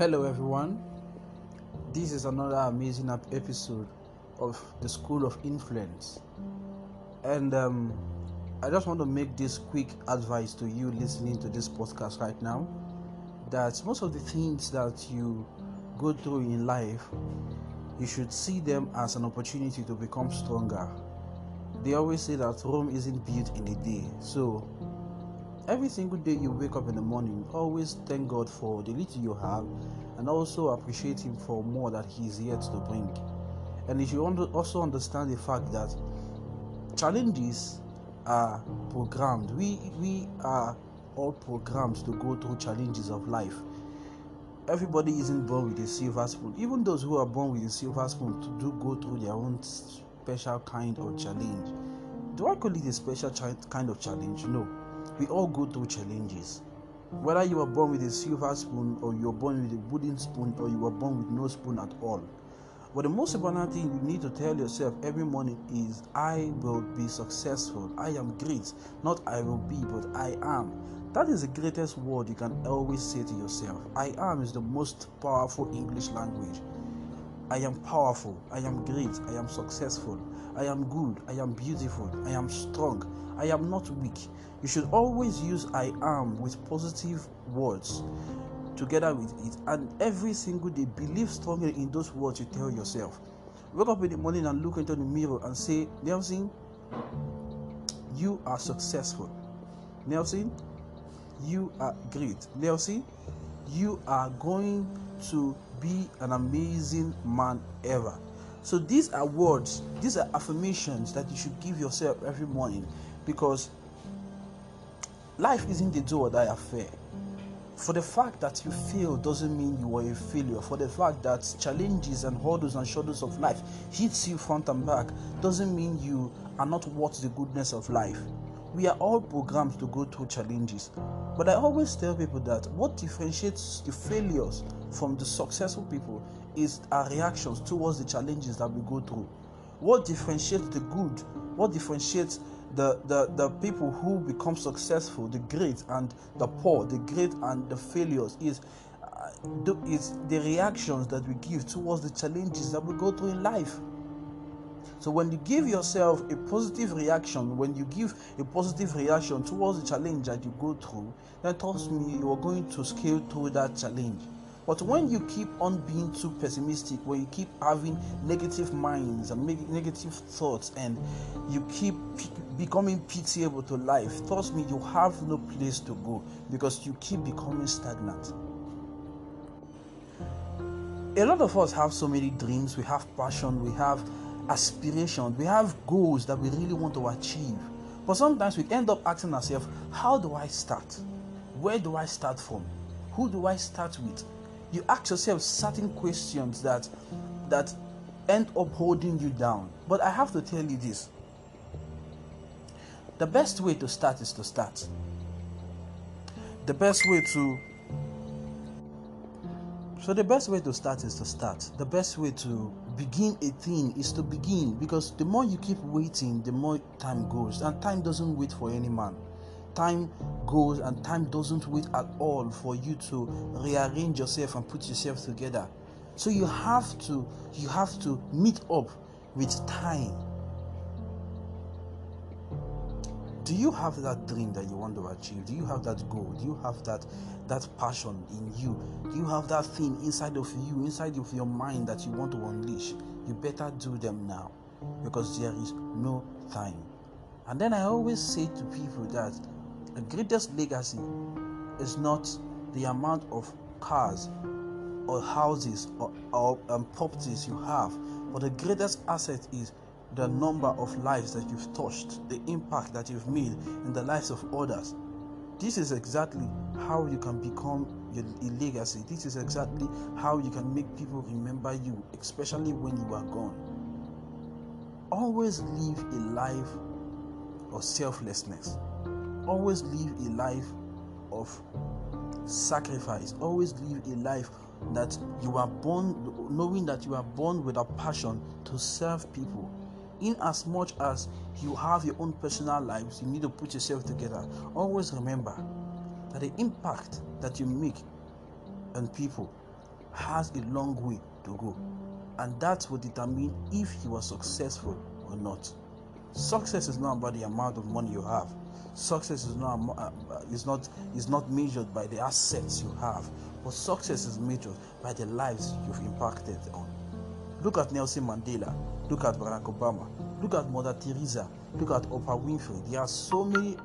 Hello, everyone. This is another amazing episode of the School of Influence, and um, I just want to make this quick advice to you listening to this podcast right now that most of the things that you go through in life, you should see them as an opportunity to become stronger. They always say that Rome isn't built in a day, so every single day you wake up in the morning, always thank God for the little you have and also appreciate Him for more that He is yet to bring. And if you also understand the fact that challenges are programmed. We, we are all programmed to go through challenges of life. Everybody isn't born with a silver spoon. Even those who are born with a silver spoon do go through their own special kind of challenge. Do I call it a special kind of challenge? No we all go through challenges. Whether you are born with a silver spoon or you are born with a wooden spoon or you are born with no spoon at all. But the most important thing you need to tell yourself every morning is I will be successful. I am great. Not I will be, but I am. That is the greatest word you can always say to yourself. I am is the most powerful English language. I am powerful. I am great. I am successful. I am good. I am beautiful. I am strong. I am not weak. You should always use I am with positive words together with it. And every single day, believe strongly in those words you tell yourself. Wake up in the morning and look into the mirror and say, Nelson, you are successful. Nelson, you are great. Nelson, you are going to be an amazing man ever. So these are words, these are affirmations that you should give yourself every morning because life isn't a do or die affair. For the fact that you fail doesn't mean you are a failure. For the fact that challenges and hurdles and shadows of life hits you front and back doesn't mean you are not worth the goodness of life. We are all programmed to go through challenges. But I always tell people that what differentiates the failures from the successful people is our reactions towards the challenges that we go through. What differentiates the good, what differentiates the, the, the people who become successful, the great and the poor, the great and the failures, is, uh, is the reactions that we give towards the challenges that we go through in life. So when you give yourself a positive reaction, when you give a positive reaction towards the challenge that you go through, then trust me, you are going to scale through that challenge. But when you keep on being too pessimistic, when you keep having negative minds and negative thoughts, and you keep becoming pitiable to life, trust me, you have no place to go because you keep becoming stagnant. A lot of us have so many dreams, we have passion, we have aspirations, we have goals that we really want to achieve. But sometimes we end up asking ourselves, how do I start? Where do I start from? Who do I start with? You ask yourself certain questions that that end up holding you down. But I have to tell you this. The best way to start is to start. The best way to so the best way to start is to start. The best way to begin a thing is to begin because the more you keep waiting, the more time goes. And time doesn't wait for any man. Time goes and time doesn't wait at all for you to rearrange yourself and put yourself together. So you have to you have to meet up with time. Do you have that dream that you want to achieve? Do you have that goal? Do you have that that passion in you? Do you have that thing inside of you, inside of your mind that you want to unleash? You better do them now because there is no time. And then I always say to people that the greatest legacy is not the amount of cars or houses or, or um, properties you have, but the greatest asset is the number of lives that you've touched, the impact that you've made in the lives of others. This is exactly how you can become a legacy. This is exactly how you can make people remember you, especially when you are gone. Always live a life of selflessness. Always live a life of sacrifice. Always live a life that you are born knowing that you are born with a passion to serve people in as much as you have your own personal lives, you need to put yourself together. Always remember that the impact that you make on people has a long way to go, and that will determine if you was successful or not. Success is not about the amount of money you have. Success is not uh, is not is not measured by the assets you have, but success is measured by the lives you've impacted on. Look at Nelson Mandela. Look at Barack Obama. Look at Mother Teresa. Look at Oprah Winfrey. There are so many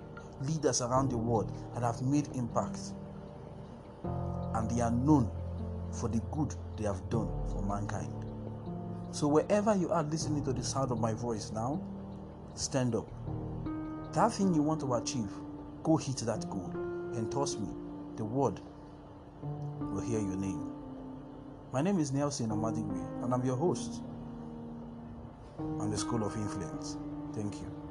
leaders around the world that have made impact, and they are known for the good they have done for mankind. So wherever you are listening to the sound of my voice now, stand up. That thing you want to achieve, go hit that goal. And trust me, the world will hear your name. My name is Nelson Amadigwe, and I'm your host on the School of Influence. Thank you.